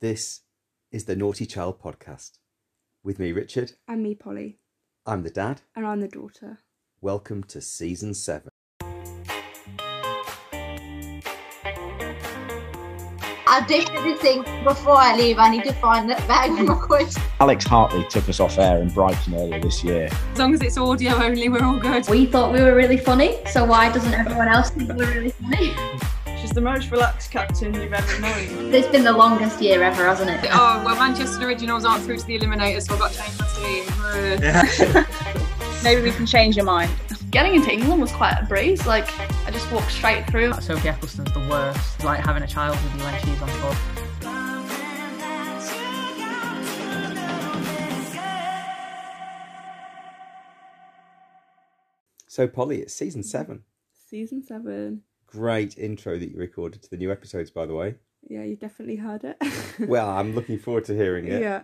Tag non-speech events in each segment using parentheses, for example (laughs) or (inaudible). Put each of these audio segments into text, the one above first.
This is the Naughty Child Podcast. With me, Richard. And me, Polly. I'm the dad. And I'm the daughter. Welcome to season seven. I'll definitely think before I leave, I need to find that bag of my coins. Alex Hartley took us off air in Brighton earlier this year. As long as it's audio only, we're all good. We thought we were really funny, so why doesn't everyone else think we're really funny? She's the most relaxed captain you've ever known. It's been the longest year ever, hasn't it? Oh, well, Manchester Originals aren't through to the Eliminators, so I've got to change my team. (laughs) Maybe we can change your mind. Getting into England was quite a breeze. Like, I just walked straight through. Sophie Ecclestone's the worst. It's like having a child with you when she's on tour. So, Polly, it's season seven. Season seven. Great intro that you recorded to the new episodes, by the way. Yeah, you definitely heard it. (laughs) Well, (laughs) I'm looking forward to hearing it. Yeah.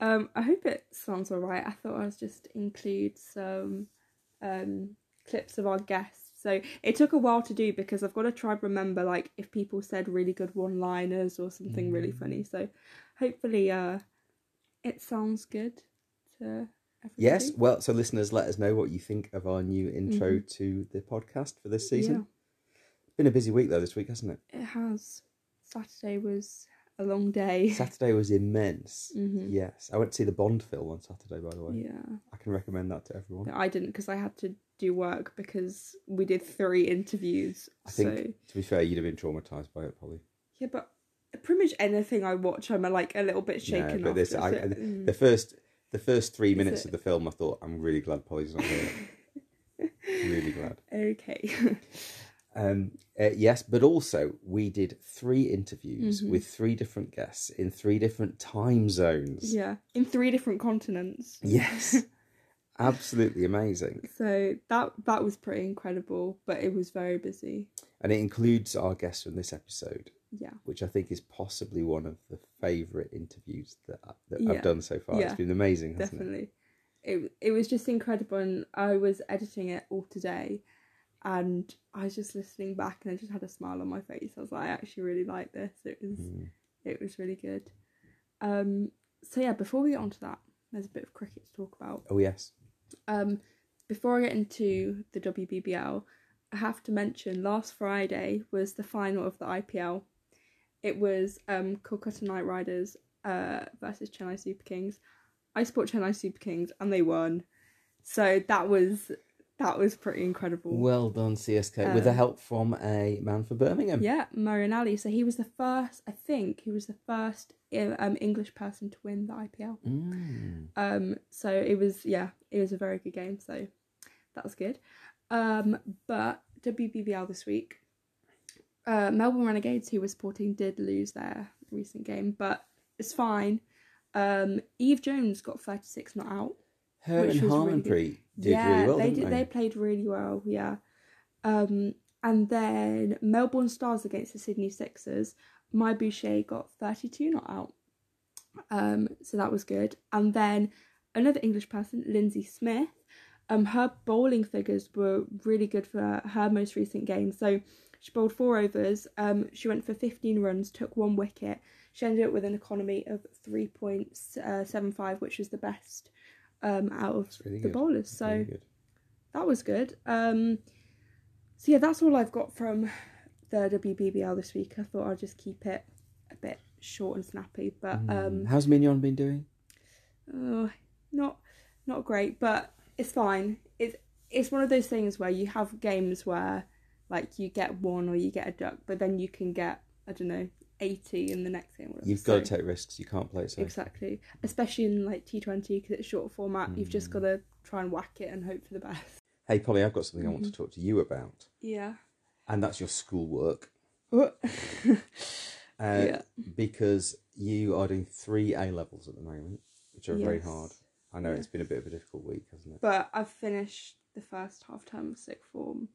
Um, I hope it sounds alright. I thought I'd just include some um, clips of our guests. So it took a while to do because I've got to try and remember like if people said really good one liners or something really Mm. funny. So hopefully uh it sounds good to everybody. Yes, well, so listeners, let us know what you think of our new intro Mhm. to the podcast for this season. Been a busy week though this week, hasn't it? It has. Saturday was a long day. Saturday was immense. Mhm. Yes, I went to see the Bond film on Saturday, by the way. Yeah. I can recommend that to everyone. I didn't because I had to do work because we did three interviews. I think, So to be fair, you'd have been traumatized by it, Polly. yeah, but pretty much anything I watch, I'm like a little bit shaken. but this, I- mm. the first, the first three Is minutes it? of the film, I thought, I'm really glad Polly's not here. (laughs) really glad. okay. (laughs) Um, uh, yes, but also we did three interviews Mhm. with three different guests in three different time zones. yeah, in three different continents. Yes, (laughs) absolutely amazing, So that that was pretty incredible, but it was very busy. and it includes our guest from this episode, Yeah. which I think is possibly one of the favourite interviews that, I, that Yeah. I've done so far. Yeah. It's been amazing, hasn't it? definitely. It it was just incredible, and I was editing it all today, and I was just listening back, and I just had a smile on my face. I was like, I actually really like this. It was Mm. it was really good. Um, so yeah, before we get on to that, there's a bit of cricket to talk about. Oh yes, Um, before I get into the WBBL, I have to mention last Friday was the final of the IPL. It was um, Kolkata Knight Riders uh, versus Chennai Super Kings. I support Chennai Super Kings and they won, so that was that was pretty incredible. well done CSK with the Um, help from a man for Birmingham. Yeah, Moeen Ali. So he was the first. I think he was the first um, English person to win the IPL. Mm. Um, so it was yeah, it was a very good game. So that was good. Um, but WBBL this week, uh, Melbourne Renegades, who were supporting, did lose their recent game, but it's fine. Um, Eve Jones got thirty six not out. Her Which and was really did yeah, really well, they did. They played really well. Yeah. Um, and then Melbourne Stars against the Sydney Sixers. Maia Bouchier got thirty two not out. Um, so that was good. And then another English person, Linsey Smith. Um, her bowling figures were really good for her most recent game. So she bowled four overs. Um, she went for fifteen runs, took one wicket. She ended up with an economy of three point seven five, which was the best um, out of really the good. bowlers. That's So really that was good. Um, so yeah, that's all I've got from the WBBL this week. I thought I'd just keep it a bit short and snappy, but Mm. um, How's Mignon been doing? uh, not not great, but it's fine. It's it's one of those things where you have games where like you get one or you get a duck, but then you can get I don't know eighty in the next game. Whatever. You've got to So- take risks. You can't play it safe. exactly, especially in like T Twenty because it's short format. You've just Mm. got to try and whack it and hope for the best. Hey, Polly, I've got something I want to Mm-hmm. talk to you about, Yeah. and that's your schoolwork. (laughs) yeah. Uh, Because you are doing three A levels at the moment, which are very hard. I know Yeah. it's been a bit of a difficult week, hasn't it? But I've finished the first half term of sixth form,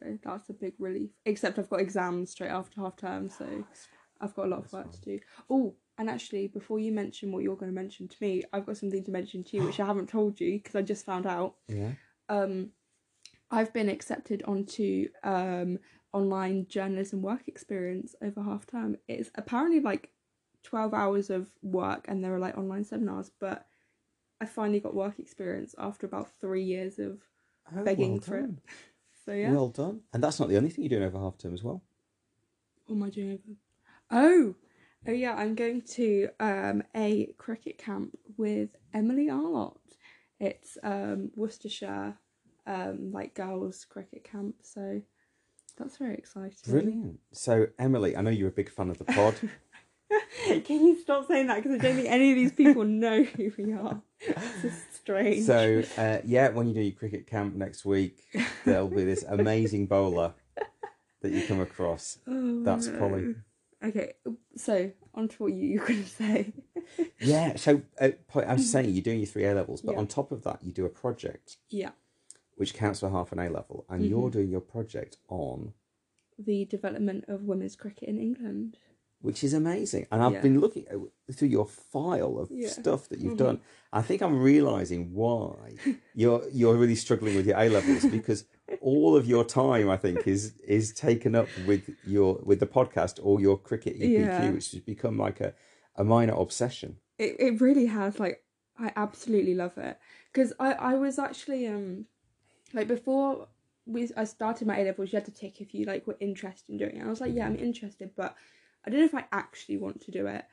so that's a big relief. Except I've got exams straight after half term, so I've got a lot of work to do. Oh, and actually, before you mention what you're going to mention to me, I've got something to mention to you, which I haven't told you because I just found out. Yeah. Um, I've been accepted onto um online journalism work experience over half term. It's apparently like twelve hours of work, and there are like online seminars. But I finally got work experience after about three years of Oh, begging well for it. (laughs) So yeah, Well done. And that's not the only thing you're doing over half term as well. what am I doing over? Oh, oh yeah, I'm going to um a cricket camp with Emily Arlott. It's um Worcestershire, um like girls cricket camp. So that's very exciting. Brilliant. So, Emily, I know you're a big fan of the pod. (laughs) (laughs) Can you stop saying that? Because I don't think any of these people know who we are. This is strange. so, uh, yeah, when you do your cricket camp next week, there'll be this amazing bowler that you come across. (laughs) Oh, That's. Polly. Okay, so on to what you, you were going to say. Yeah, so uh, I was saying you're doing your three A levels, but Yeah. on top of that, you do a project yeah, which counts for half an A level, and Mm-hmm. you're doing your project on, the development of women's cricket in England. Which is amazing. And I've Yeah. been looking at, through your file of Yeah. stuff that you've Mhm. done. I think I'm realizing why (laughs) you're you're really struggling with your A levels because all of your time, I think, is is taken up with your with the podcast or your cricket EPQ, Yeah. which has become like a a minor obsession. It it really has. Like, I absolutely love it because I I was actually um like before we I started my A levels, you had to tick if you like were interested in doing it. I was like, yeah, I'm interested, but I don't know if I actually want to do it.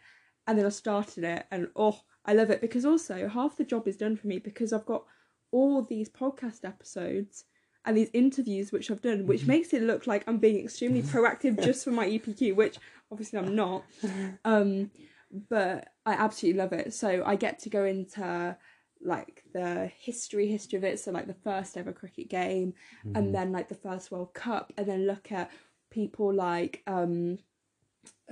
And then I started it, and oh, I love it because also half the job is done for me because I've got all these podcast episodes and these interviews which I've done, which makes it look like I'm being extremely (laughs) proactive just for my EPQ, which obviously I'm not. (laughs) Um, but I absolutely love it. So I get to go into like the history history of it so like the first ever cricket game and then like the first world cup and then look at people like um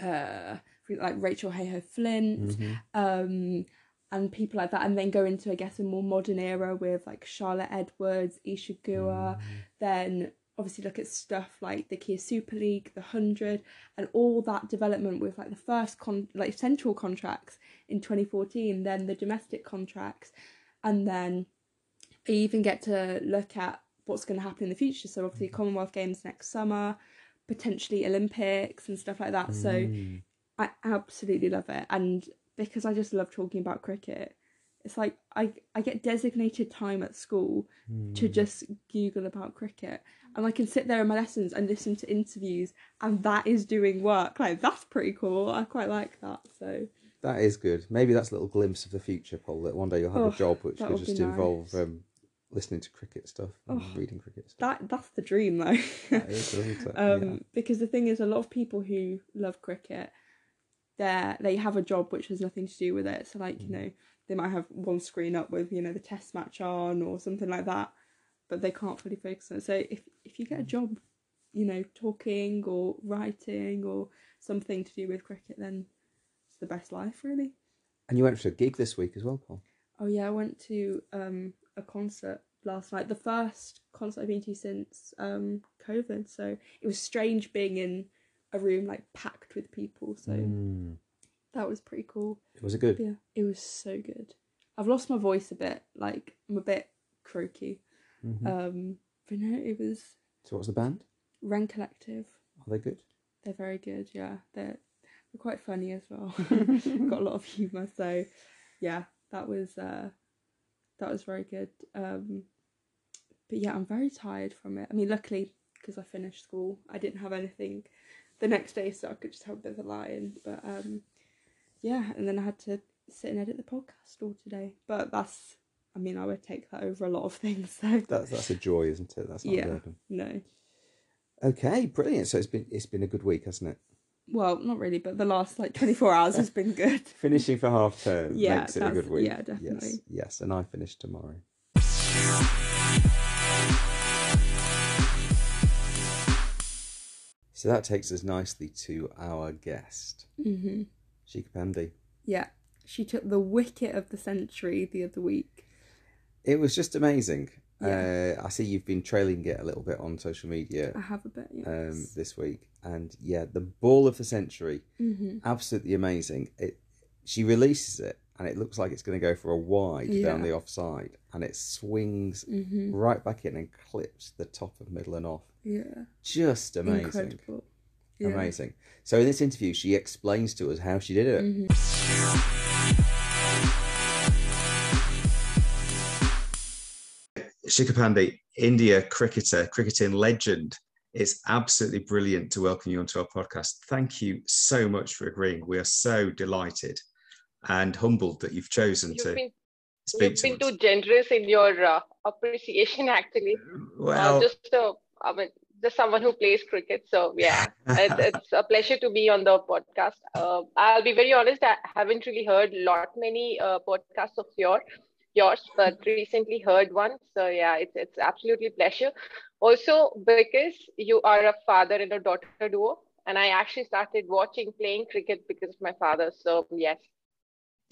uh like rachael heyhoe flint um and people like that and then go into i guess a more modern era with like charlotte edwards Isa Guha, then obviously look at stuff like the kia super league the 100 and all that development with like the first con like central contracts in 2014 then the domestic contracts and then I even get to look at what's going to happen in the future. So obviously Commonwealth Games next summer, potentially Olympics and stuff like that. So Mm. I absolutely love it, and because I just love talking about cricket, it's like I I get designated time at school to just Google about cricket, and I can sit there in my lessons and listen to interviews, and that is doing work. Like that's pretty cool. I quite like that. So That is good. Maybe that's a little glimpse of the future, Paul. That one day you'll have Oh, a job which could just be involve nice. um, listening to cricket stuff, and Oh, reading cricket stuff. that that's the dream though. Is, (laughs) um Yeah. because the thing is a lot of people who love cricket they they have a job which has nothing to do with it so like you know they might have one screen up with you know the test match on or something like that but they can't fully focus on it so if if you get a job you know talking or writing or something to do with cricket then it's the best life really And you went for a gig this week as well, Paul. oh yeah i went to um a concert last night the first concert i've been to since um covid so it was strange being in a room like packed with people so Mm. that was pretty cool Was it good? yeah it was so good i've lost my voice a bit like i'm a bit croaky Mhm. um but no it was So, what's the band? ren collective Are they good? they're very good yeah they're, they're quite funny as well (laughs) (laughs) got a lot of humor so yeah that was uh that was very good um but yeah i'm very tired from it i mean luckily because i finished school i didn't have anything the next day so i could just have a bit of a lie-in but um yeah and then i had to sit and edit the podcast all today but that's i mean i would take that over a lot of (laughs) things so That's that's a joy, isn't it? That's not yeah burden. no Okay, brilliant. So it's been it's been a good week, hasn't it? well not really but the last like 24 hours has been good (laughs) Finishing for half term Yeah, makes it a good week. yeah, definitely. Yes, yes, and I finish tomorrow. So that takes us nicely to our guest, hmm Shikha Pandey. yeah she took the wicket of the century the other week It was just amazing. Yeah. Uh, I see you've been trailing it a little bit on social media i have a bit yes. um, this week, and yeah, the ball of the century, hmm absolutely amazing. It she releases it, and it looks like it's going to go for a wide down Yeah. the offside, and it swings hmm right back in and clips the top of middle and off. Yeah. Just amazing. Incredible. Yeah. Amazing. So in this interview, she explains to us how she did it. Mhm. Shikha Pandey, India cricketer, cricketing legend. It's absolutely brilliant to welcome you onto our podcast. Thank you so much for agreeing. We are so delighted and humbled that you've chosen You've to been, speak you've to been us. too generous in your uh, appreciation, actually. Well, uh, just uh, I mean, just someone who plays cricket. So yeah, (laughs) it, it's a pleasure to be on the podcast. Uh, I'll be very honest. I haven't really heard lot many uh, podcasts of your yours, but recently heard one. So yeah, it's it's absolutely pleasure. Also because you are a father and a daughter duo, and I actually started watching playing cricket because of my father. So yes,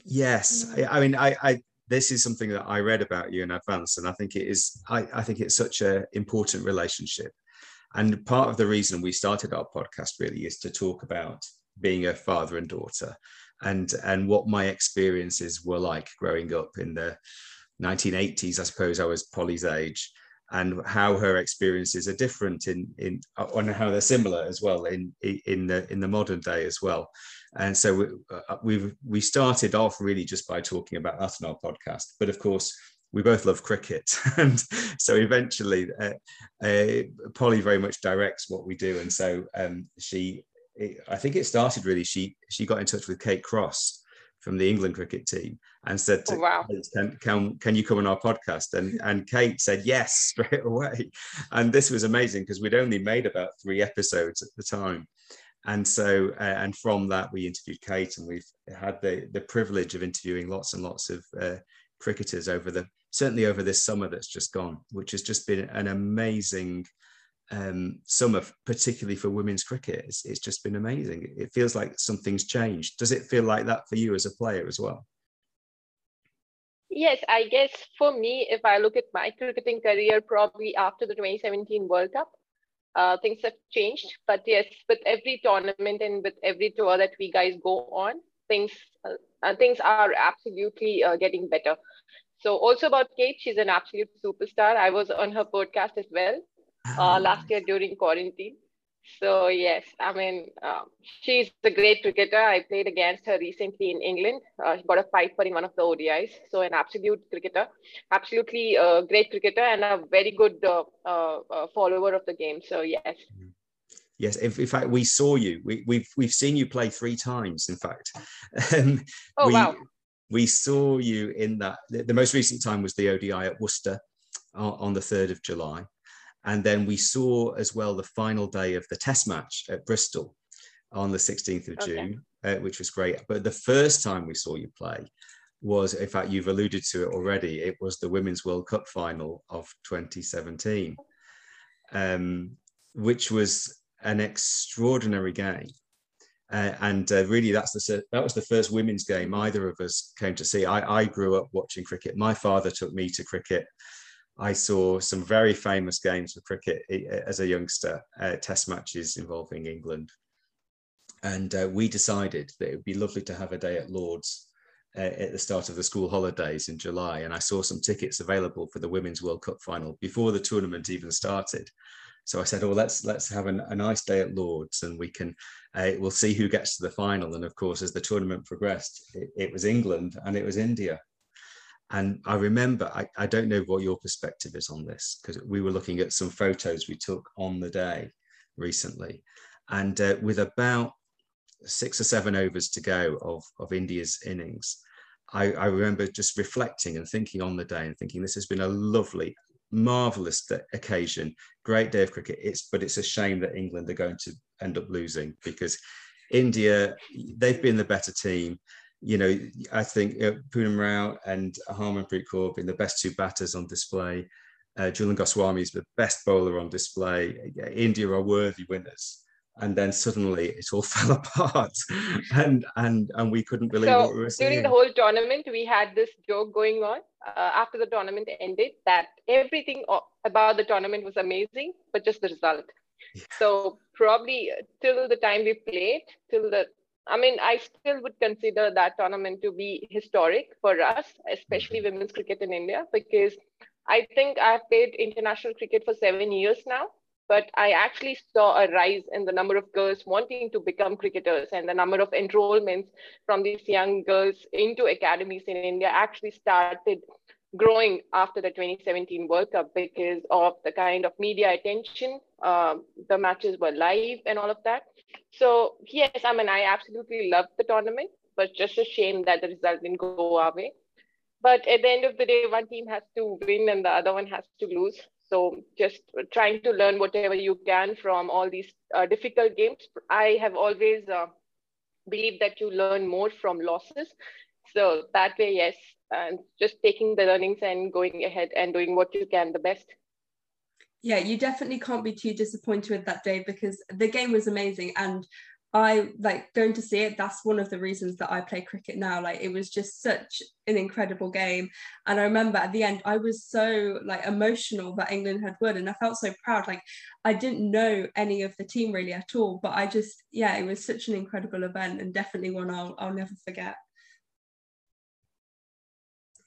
Yes, I, I mean, I, I this is something that I read about you in advance, and I think it is. I, I think it's such a important relationship, and part of the reason we started our podcast really is to talk about being a father and daughter, and and what my experiences were like growing up in the 1980s. I suppose I was Polly's age, and how her experiences are different in in and how they're similar as well in in the in the modern day as well. And so we, uh, we've we started off really just by talking about that on our podcast, but of course we both love cricket, (laughs) and so eventually uh, uh, Polly very much directs what we do, and so um, she. It, I think it started really. She she got in touch with Kate Cross from the England cricket team and said, to, Oh, wow. can, can can you come on our podcast?" And and Kate said yes (laughs) straight away, and this was amazing because we'd only made about three episodes at the time, and so uh, and from that we interviewed Kate, and we've had the the privilege of interviewing lots and lots of uh, cricketers over the certainly over this summer that's just gone, which has just been an amazing um, summer, particularly for women's cricket. It's, it's just been amazing. It feels like something's changed. Does it feel like that for you as a player as well? Yes, I guess for me, if I look at my cricketing career, probably after the 2017 World Cup, uh, things have changed. But yes, with every tournament and with every tour that we guys go on, things uh, uh, things are absolutely uh, getting better. So also about Kate, she's an absolute superstar. I was on her podcast as well uh, last year during quarantine. So yes, I mean um, she's a great cricketer. I played against her recently in England. Uh, she got a fight for in one of the ODIs. So an absolute cricketer, absolutely uh, great cricketer, and a very good uh, uh, uh, follower of the game. So yes, Yes, in, in fact, we saw you. We, we've we've seen you play three times. In fact, (laughs) um, Oh, we, wow. We saw you in that. The, most recent time was the ODI at Worcester on, on the third of July, and then we saw as well the final day of the Test match at Bristol on the sixteenth of Okay. June, uh, which was great. But the first time we saw you play was, in fact, you've alluded to it already. It was the Women's World Cup final of 2017, um, which was an extraordinary game. Uh, and uh, really, that's the that was the first women's game either of us came to see. I, I grew up watching cricket. My father took me to cricket. I saw some very famous games of cricket eh, as a youngster, uh, Test matches involving England, and uh, we decided that it would be lovely to have a day at Lords uh, at the start of the school holidays in July. And I saw some tickets available for the Women's World Cup final before the tournament even started. So I said, "Oh, let's let's have an, a nice day at Lords, and we can uh, we'll see who gets to the final." And of course, as the tournament progressed, it, it was England and it was India. And I remember, I, I don't know what your perspective is on this because we were looking at some photos we took on the day recently, and uh, with about six or seven overs to go of of India's innings, I, I remember just reflecting and thinking on the day and thinking this has been a lovely, marvelous occasion, great day of cricket. It's but it's a shame that England are going to end up losing because India they've been the better team. You know, I think uh, Punam Raut and Harmanpreet Kaur have been the best two batters on display. Uh, Jhulan Goswami is the best bowler on display. Yeah, India are worthy winners. And then suddenly it all (laughs) fell apart, and and and we couldn't believe so what we were seeing. during the whole tournament, we had this joke going on uh, after the tournament ended that everything about the tournament was amazing, but just the result. So probably uh, till the time we played, till the I mean, I still would consider that tournament to be historic for us, especially mm-hmm. women's cricket in India, because I think I've played international cricket for seven years now. but I actually saw a rise in the number of girls wanting to become cricketers and the number of enrollments from these young girls into academies in India actually started growing after the 2017 World Cup because of the kind of media attention. Um, the matches were live and all of that. So yes, I mean, I absolutely loved the tournament, but just a shame that the result didn't go our way. But at the end of the day, one team has to win and the other one has to lose. So just trying to learn whatever you can from all these uh, difficult games. I have always uh, believed that you learn more from losses. So that way, yes, and just taking the learnings and going ahead and doing what you can the best. Yeah, you definitely can't be too disappointed with that day because the game was amazing and I like going to see it. That's one of the reasons that I play cricket now. Like it was just such an incredible game. And I remember at the end, I was so like emotional that England had won, and I felt so proud. Like I didn't know any of the team really at all, but I just yeah, it was such an incredible event and definitely one I'll I'll never forget.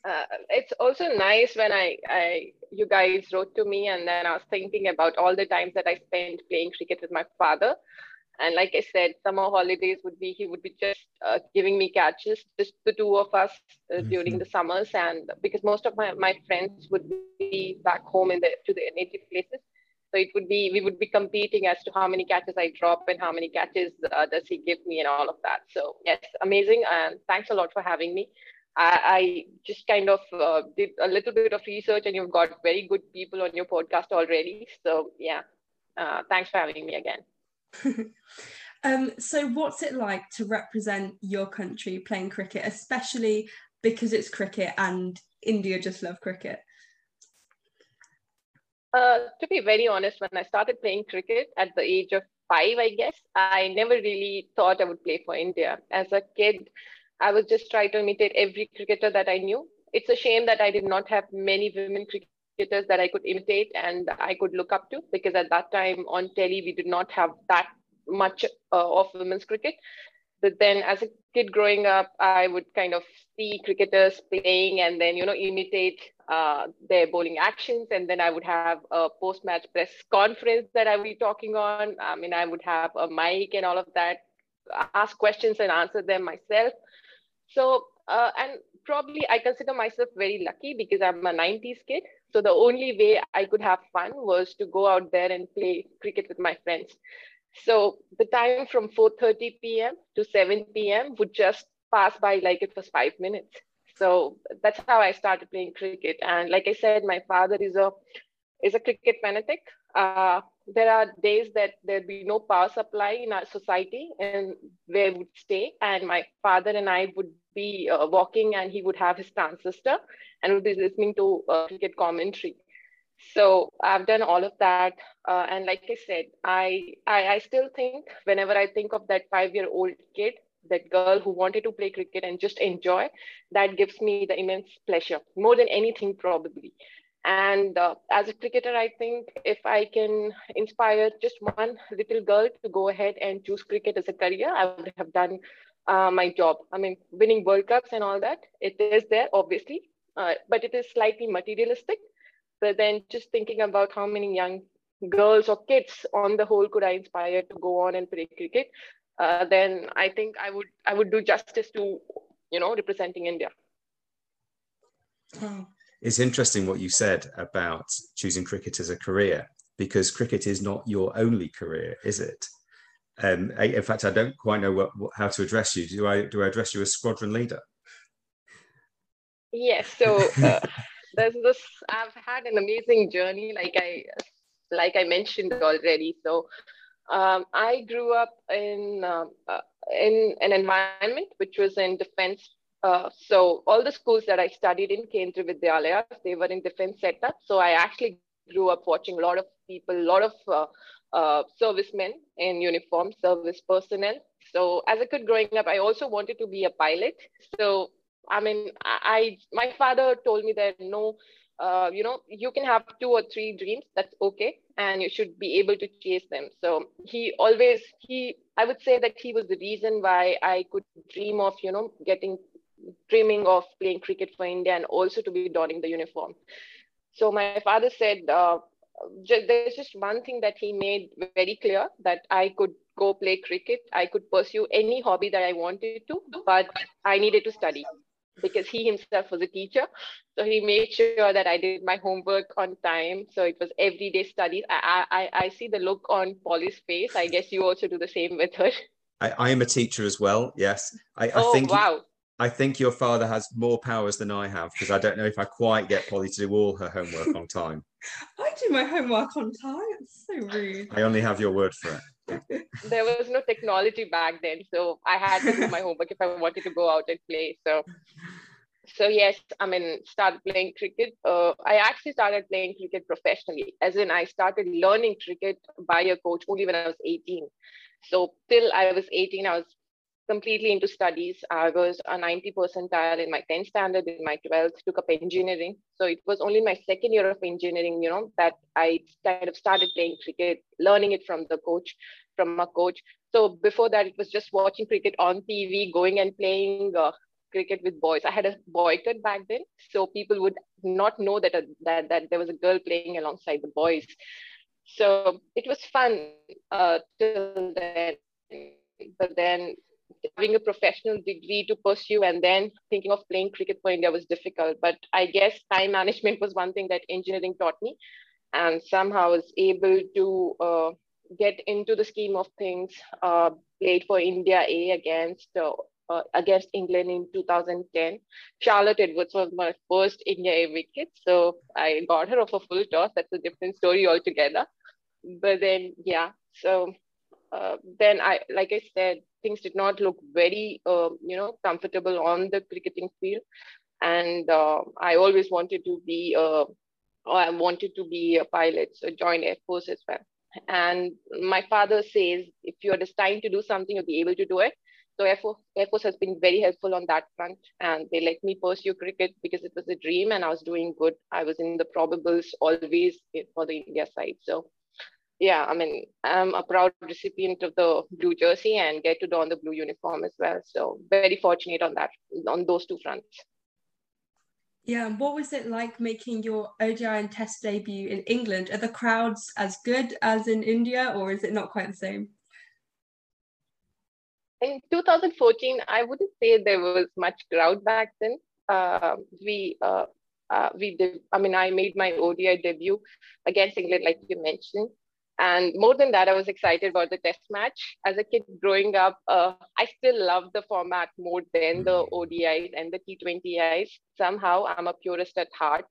Uh, it's also nice when I, I you guys wrote to me and then I was thinking about all the times that I spent playing cricket with my father and like I said, summer holidays would be, he would be just uh, giving me catches, just the two of us uh, mm-hmm. during the summers. And because most of my, my friends would be back home in the, to their native places. So it would be, we would be competing as to how many catches I drop and how many catches uh, does he give me and all of that. So yes, amazing. And thanks a lot for having me. I, I just kind of uh, did a little bit of research and you've got very good people on your podcast already. So yeah, uh, thanks for having me again. (laughs) um, so, what's it like to represent your country playing cricket, especially because it's cricket and India just love cricket? Uh, to be very honest, when I started playing cricket at the age of five, I guess, I never really thought I would play for India. As a kid, I was just trying to imitate every cricketer that I knew. It's a shame that I did not have many women cricketers that I could imitate and I could look up to because at that time on telly, we did not have that much uh, of women's cricket. But then as a kid growing up, I would kind of see cricketers playing and then, you know, imitate uh, their bowling actions. And then I would have a post-match press conference that I would be talking on. I mean, I would have a mic and all of that, ask questions and answer them myself. So, uh, and probably I consider myself very lucky because I'm a 90s kid. So the only way I could have fun was to go out there and play cricket with my friends. So the time from 4:30 p.m. to 7 p.m. would just pass by like it was five minutes. So that's how I started playing cricket. And like I said, my father is a is a cricket fanatic. Uh, there are days that there'd be no power supply in our society and where would stay. And my father and I would be uh, walking and he would have his transistor and would be listening to uh, cricket commentary. So I've done all of that. Uh, and like I said, I, I, I still think whenever I think of that five-year-old kid, that girl who wanted to play cricket and just enjoy, that gives me the immense pleasure, more than anything probably. And uh, as a cricketer, I think if I can inspire just one little girl to go ahead and choose cricket as a career, I would have done uh, my job. I mean, winning World Cups and all that, it is there, obviously, uh, but it is slightly materialistic. But then just thinking about how many young girls or kids on the whole could I inspire to go on and play cricket, uh, then I think I would I would do justice to, you know, representing India. It's interesting what you said about choosing cricket as a career because cricket is not your only career, is it? Um, I, in fact, I don't quite know what, what, how to address you. Do I do I address you as squadron leader? Yes. So uh, (laughs) there's this. I've had an amazing journey, like I like I mentioned already. So um, I grew up in um, uh, in an environment which was in defense uh, so all the schools that I studied in Kendriya Vidyalaya, they were in defense setup. So I actually grew up watching a lot of people, a lot of uh, uh, servicemen in uniform, service personnel. So as a kid growing up, I also wanted to be a pilot. So I mean, I my father told me that no, uh, you know, you can have two or three dreams. That's okay, and you should be able to chase them. So he always he I would say that he was the reason why I could dream of you know getting dreaming of playing cricket for India and also to be donning the uniform. So my father said, uh, there's just one thing that he made very clear that I could go play cricket. I could pursue any hobby that I wanted to, but I needed to study because he himself was a teacher. So he made sure that I did my homework on time. So it was everyday studies. I, I, I see the look on Polly's face. I guess you also do the same with her. I, I am a teacher as well. Yes. I, I oh, think wow. I think your father has more powers than I have because I don't know if I quite get Polly to do all her homework on time. (laughs) I do my homework on time. It's so rude. I only have your word for it (laughs) there was no technology back then so i had to do my homework if i wanted to go out and play so so yes i mean started playing cricket uh, i actually started playing cricket professionally as in i started learning cricket by a coach only when i was 18 so till i was 18 i was completely into studies. I was a 90 percentile in my 10th standard, in my 12th, took up engineering. So it was only my second year of engineering, you know, that I kind of started playing cricket, learning it from the coach, from a coach. So before that, it was just watching cricket on TV, going and playing uh, cricket with boys. I had a boycott back then, so people would not know that, a, that, that there was a girl playing alongside the boys. So it was fun uh, till then. But then having a professional degree to pursue and then thinking of playing cricket for India was difficult. But I guess time management was one thing that engineering taught me. And somehow was able to uh, get into the scheme of things, uh, played for India A against uh, uh, against England in 2010. Charlotte Edwards was my first India A wicket, so I got her off a full toss. That's a different story altogether. But then, yeah, so uh, then I, like I said, things did not look very, uh, you know, comfortable on the cricketing field. And uh, I always wanted to be, uh, I wanted to be a pilot, so join Air Force as well. And my father says, if you're destined to do something, you'll be able to do it. So Air Force, Air Force has been very helpful on that front. And they let me pursue cricket because it was a dream and I was doing good. I was in the probables always for the India side. So yeah, I mean, I'm a proud recipient of the blue jersey and get to don the blue uniform as well. So very fortunate on that, on those two fronts. Yeah, what was it like making your ODI and Test debut in England? Are the crowds as good as in India, or is it not quite the same? In 2014, I wouldn't say there was much crowd back then. Uh, we uh, uh, we did. I mean, I made my ODI debut against England, like you mentioned, and more than that, I was excited about the test match. As a kid growing up, uh, I still love the format more than the mm. ODIs and the T20Is. Somehow, I'm a purist at heart.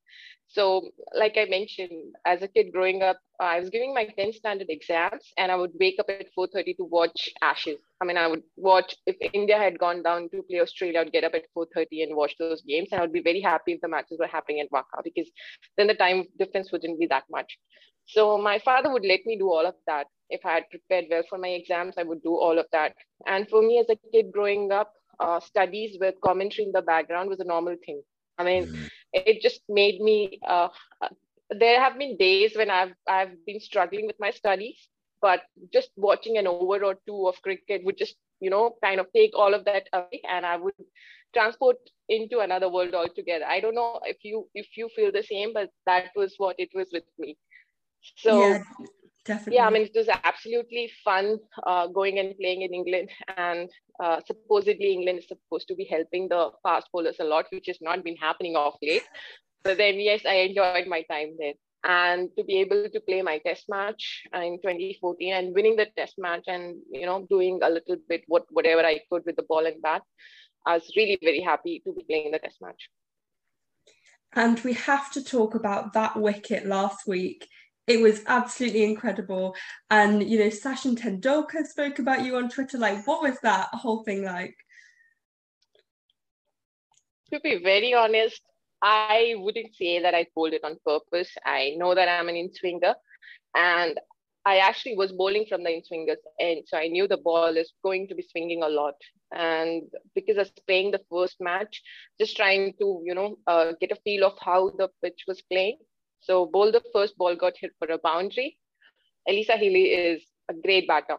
So, like I mentioned, as a kid growing up, I was giving my 10th standard exams and I would wake up at 4.30 to watch Ashes. I mean, I would watch, if India had gone down to play Australia, I would get up at 4.30 and watch those games. And I would be very happy if the matches were happening at WACA because then the time difference wouldn't be that much. So my father would let me do all of that. If I had prepared well for my exams, I would do all of that. And for me as a kid growing up, uh, studies with commentary in the background was a normal thing. I mean, mm-hmm. it just made me. Uh, uh, there have been days when I've I've been struggling with my studies, but just watching an over or two of cricket would just you know kind of take all of that away, and I would transport into another world altogether. I don't know if you if you feel the same, but that was what it was with me. So yeah, definitely. Yeah, I mean, it was absolutely fun uh, going and playing in England. And uh, supposedly, England is supposed to be helping the fast bowlers a lot, which has not been happening of late. But then, yes, I enjoyed my time there. And to be able to play my test match in 2014 and winning the test match and, you know, doing a little bit what whatever I could with the ball and bat, I was really very happy to be playing the test match. And we have to talk about that wicket last week it was absolutely incredible. And you know, Sachin Tendulkar spoke about you on Twitter. Like, what was that whole thing like? To be very honest, I wouldn't say that I pulled it on purpose. I know that I'm an in swinger, and I actually was bowling from the in swingers end, so I knew the ball is going to be swinging a lot. And because I was playing the first match, just trying to you know uh, get a feel of how the pitch was playing, so bowl the first ball got hit for a boundary. Alyssa Healy is a great batter.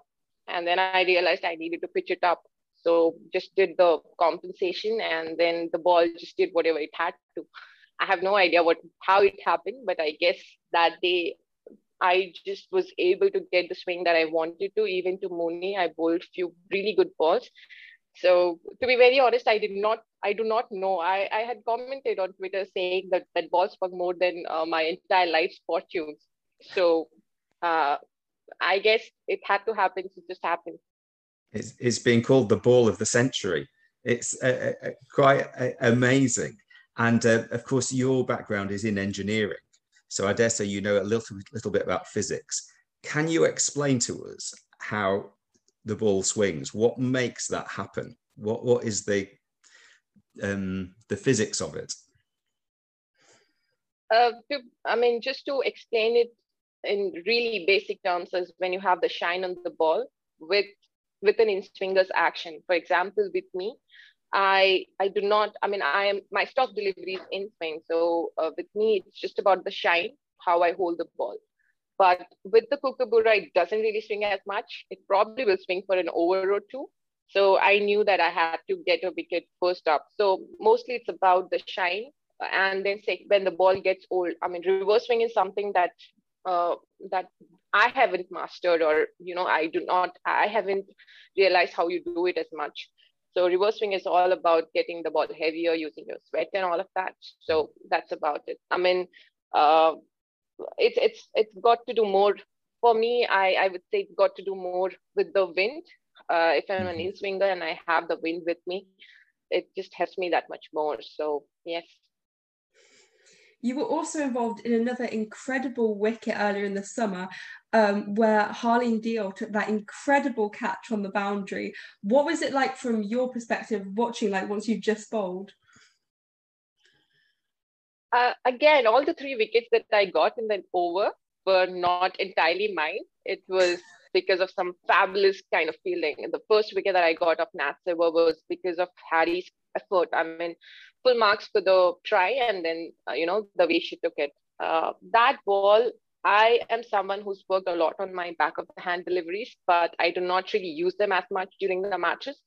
And then I realized I needed to pitch it up. So just did the compensation and then the ball just did whatever it had to. I have no idea what how it happened, but I guess that day I just was able to get the swing that I wanted to. Even to Mooney, I bowled few really good balls. So to be very honest, I did not, I do not know. I, I had commented on Twitter saying that that balls were more than uh, my entire life's fortunes. So uh, I guess it had to happen. It just happened. It's, it's being called the ball of the century. It's uh, uh, quite uh, amazing. And uh, of course, your background is in engineering. So I dare say you know a little, little bit about physics. Can you explain to us how the ball swings? What makes that happen? What, what is the, um, the physics of it? Uh, to, I mean, just to explain it in really basic terms, is when you have the shine on the ball with with an in-swinger's action. For example, with me, I I do not. I mean, I am my stock delivery is in swing. So uh, with me, it's just about the shine, how I hold the ball. But with the Kookaburra, it doesn't really swing as much. It probably will swing for an over or two. So I knew that I had to get a wicket first up. So mostly it's about the shine. And then say when the ball gets old, I mean, reverse swing is something that uh, that I haven't mastered, or you know, I do not, I haven't realized how you do it as much. So reverse swing is all about getting the ball heavier, using your sweat and all of that. So that's about it. I mean, uh, it's it's it's got to do more for me. I I would say it's got to do more with the wind. Uh, if I'm an mm-hmm. in swinger and I have the wind with me, it just helps me that much more. So yes. You were also involved in another incredible wicket earlier in the summer um, where Harleen Deol took that incredible catch on the boundary. What was it like from your perspective watching, like once you've just bowled? Uh, again, all the three wickets that I got in that over were not entirely mine. It was because of some fabulous kind of feeling. And the first wicket that I got of Nat Sciver was because of Harry's effort. I mean, full marks for the try and then, uh, you know, the way she took it. Uh, that ball I am someone who's worked a lot on my back of the hand deliveries, but I do not really use them as much during the matches.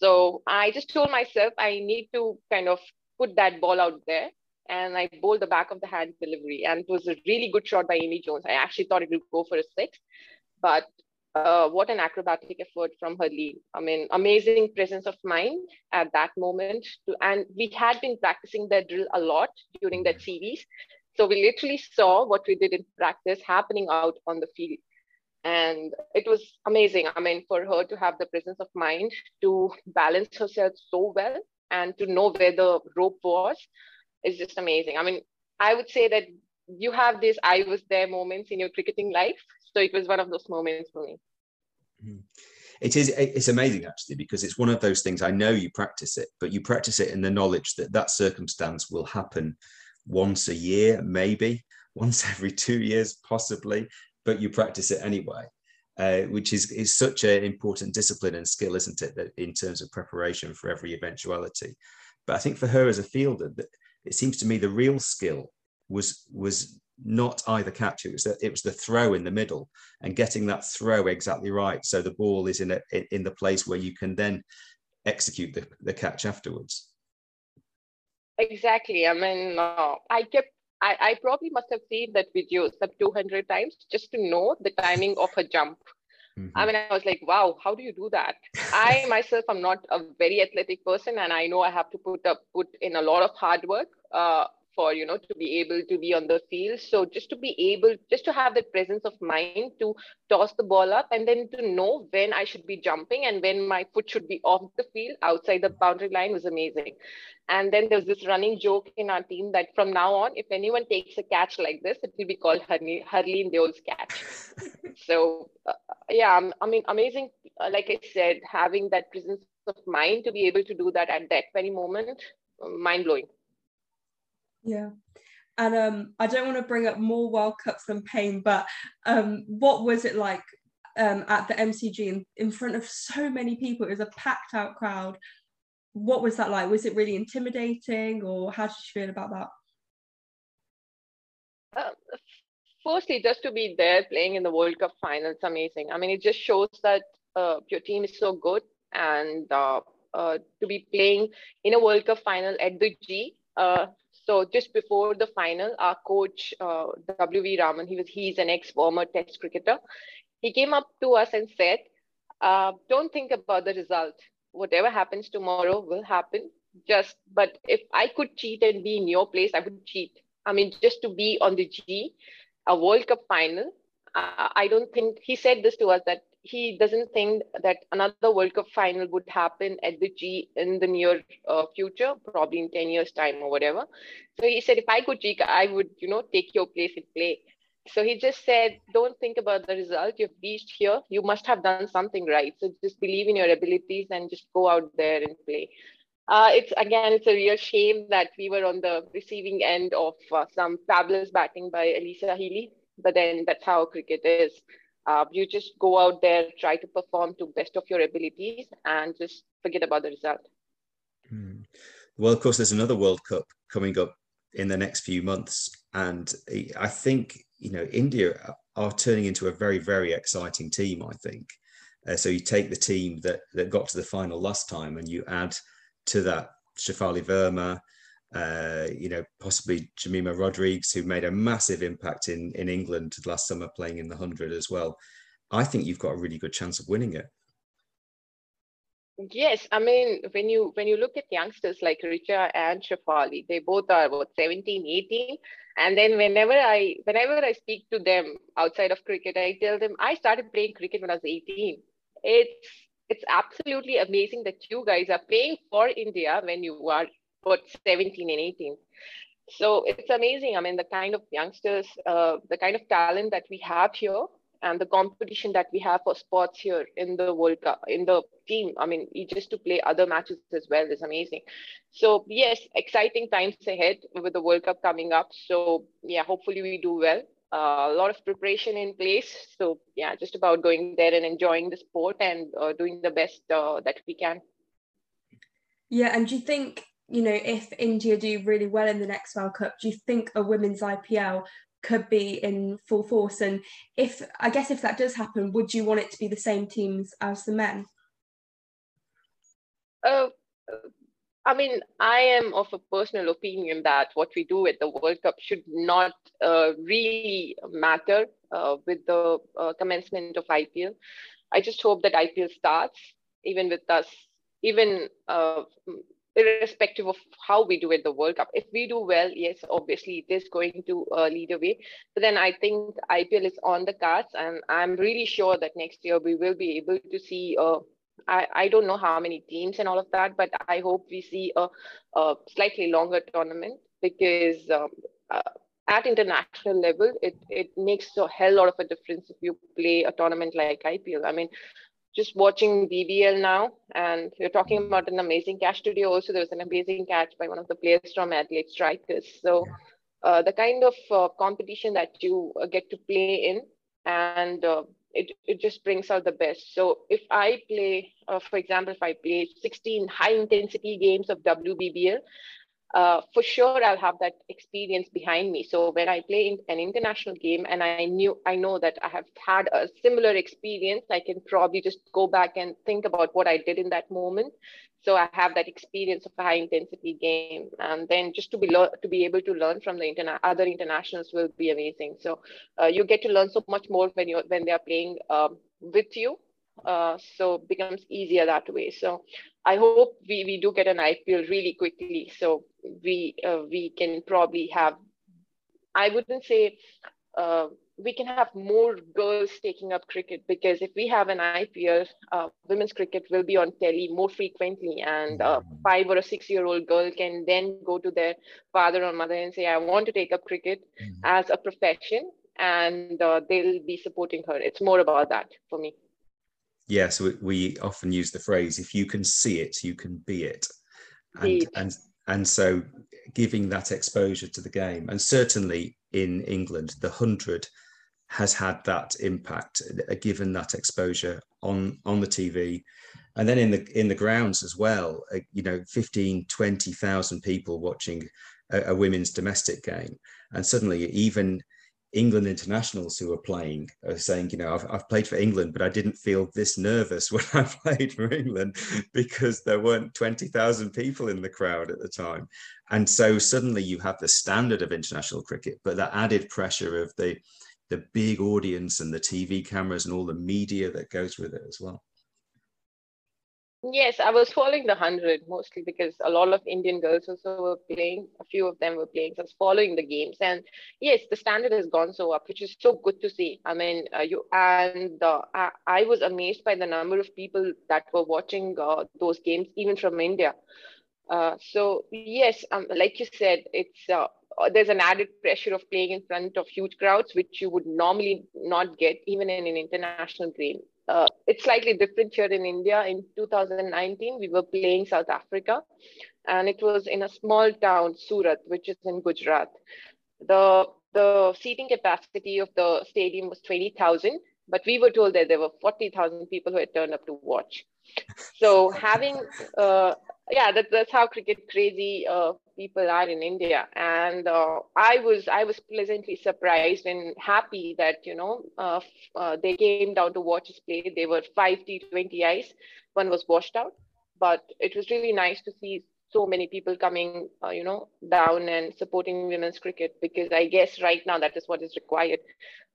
So I just told myself I need to kind of put that ball out there. And I bowled the back of the hand delivery. And it was a really good shot by Amy Jones. I actually thought it would go for a six, but uh, what an acrobatic effort from Harleen. I mean, amazing presence of mind at that moment. To, and we had been practicing that drill a lot during that series. So we literally saw what we did in practice happening out on the field. And it was amazing. I mean, for her to have the presence of mind to balance herself so well and to know where the rope was is just amazing. I mean, I would say that you have this I was there moments in your cricketing life. So it was one of those moments for me. Mm-hmm. It is it's amazing actually because it's one of those things I know you practice it, but you practice it in the knowledge that that circumstance will happen once a year, maybe (laughs) once every two years, possibly, but you practice it anyway. Uh, which is, is such an important discipline and skill, isn't it, that in terms of preparation for every eventuality. But I think for her as a fielder, that it seems to me the real skill was was not either catch. It was that it was the throw in the middle and getting that throw exactly right, so the ball is in a, in the place where you can then execute the, the catch afterwards. Exactly. I mean, uh, I kept, I, I probably must have seen that video some 200 times just to know the timing of a jump. Mm-hmm. I mean, I was like, wow, how do you do that? I (laughs) myself am not a very athletic person, and I know I have to put up put in a lot of hard work. Uh, for you know to be able to be on the field. So just to be able just to have that presence of mind to toss the ball up and then to know when i should be jumping and when my foot should be off the field outside the boundary line was amazing. And then there's this running joke in our team that from now on if anyone takes a catch like this it will be called Harleen Deol's catch. (laughs) So uh, yeah i mean amazing uh, like i said having that presence of mind to be able to do that at that very moment mind blowing yeah. And um, I don't want to bring up more World Cups than pain, but um, what was it like um, at the MCG in, in front of so many people? It was a packed out crowd. What was that like? Was it really intimidating, or how did you feel about that? Uh, firstly, just to be there playing in the World Cup final, it's amazing. I mean, it just shows that uh, your team is so good, and uh, uh, to be playing in a World Cup final at the G, uh, So just before the final, our coach uh, W.V. Raman, he was he's an ex-former Test cricketer. He came up to us and said, uh, "Don't think about the result. Whatever happens tomorrow will happen. Just, but if I could cheat and be in your place, I would cheat. I mean, just to be on the G, a World Cup final. I don't think he said this to us that he doesn't think that another World Cup final would happen at the G in the near uh, future, probably in 10 years' time or whatever. So he said, if I could cheat, I would, you know, take your place and play. So he just said, don't think about the result. You've reached here. You must have done something right. So just believe in your abilities and just go out there and play. Uh, it's again, it's a real shame that we were on the receiving end of uh, some fabulous batting by Alyssa Healy. But then that's how cricket is. Uh, you just go out there, try to perform to best of your abilities, and just forget about the result. Hmm. Well, of course, there's another World Cup coming up in the next few months, and I think you know India are turning into a very, very exciting team. I think uh, so. You take the team that that got to the final last time, and you add to that Shafali Verma, uh, you know, possibly Jemimah Rodrigues, who made a massive impact in in England last summer, playing in the hundred as well. I think you've got a really good chance of winning it. Yes, I mean when you when you look at youngsters like Richa and Shafali, they both are what 17, 18. And then whenever I whenever I speak to them outside of cricket, I tell them I started playing cricket when I was 18. It's it's absolutely amazing that you guys are playing for India when you are what 17 and 18 so it's amazing. I mean the kind of youngsters uh, the kind of talent that we have here and the competition that we have for spots here in the world cup in the team. I mean just to play other matches as well is amazing. So yes exciting times ahead with the world cup coming up. So yeah hopefully we do well. Uh, a lot of preparation in place. So yeah just about going there and enjoying the sport and uh, doing the best uh, that we can. Yeah and do you think you know, if India do really well in the next World Cup, do you think a women's IPL could be in full force? And if I guess if that does happen, would you want it to be the same teams as the men? Uh, I mean, I am of a personal opinion that what we do at the World Cup should not uh, really matter uh, with the uh, commencement of IPL. I just hope that IPL starts, even with us, even uh, irrespective of how we do it the world cup if we do well yes obviously it is going to uh, lead away but then i think ipl is on the cards and i'm really sure that next year we will be able to see uh, I, I don't know how many teams and all of that but i hope we see a, a slightly longer tournament because um, uh, at international level, it, it makes a hell lot of a difference if you play a tournament like IPL. I mean, just watching BBL now, and you're talking about an amazing catch today. Also, there was an amazing catch by one of the players from Adelaide Strikers. So, uh, the kind of uh, competition that you uh, get to play in, and uh, it, it just brings out the best. So, if I play, uh, for example, if I play 16 high intensity games of WBBL, uh, for sure I'll have that experience behind me. So when I play in an international game and I knew I know that I have had a similar experience, I can probably just go back and think about what I did in that moment. So I have that experience of a high intensity game, and then just to be lo- to be able to learn from the interna- other internationals will be amazing. So uh, you get to learn so much more when you when they are playing um, with you. Uh, so becomes easier that way. So I hope we, we do get an IPL really quickly. So we uh, we can probably have, I wouldn't say uh, we can have more girls taking up cricket because if we have an IPL, uh, women's cricket will be on telly more frequently, and a mm-hmm. five or a six year old girl can then go to their father or mother and say, I want to take up cricket mm-hmm. as a profession, and uh, they'll be supporting her. It's more about that for me yeah, so we, we often use the phrase, if you can see it, you can be it. And, and, and so giving that exposure to the game, and certainly in England, the 100 has had that impact, uh, given that exposure on, on the TV. And then in the in the grounds as well, uh, you know, 15, 20,000 people watching a, a women's domestic game. And suddenly even England internationals who were playing are saying, you know, I've, I've played for England, but I didn't feel this nervous (laughs) when I played for England because there weren't 20,000 people in the crowd at the time. And so suddenly you have the standard of international cricket, but that added pressure of the, the big audience and the TV cameras and all the media that goes with it as well. Yes, I was following the 100 mostly because a lot of Indian girls also were playing. A few of them were playing. So I was following the games. And yes, the standard has gone so up, which is so good to see. I mean, uh, you and uh, I, was amazed by the number of people that were watching uh, those games, even from India. Uh, so yes, um, like you said, it's uh, there's an added pressure of playing in front of huge crowds, which you would normally not get even in an international game uh, it's slightly different here in India. In 2019, we were playing South Africa, and it was in a small town, Surat, which is in Gujarat. The the seating capacity of the stadium was 20,000, but we were told that there were 40,000 people who had turned up to watch. So having uh, yeah, that, that's how cricket crazy uh, people are in India. And uh, I was I was pleasantly surprised and happy that you know uh, uh they came down to watch us play. They were five T20 Is. One was washed out, but it was really nice to see so many people coming, uh, you know, down and supporting women's cricket because I guess right now that is what is required.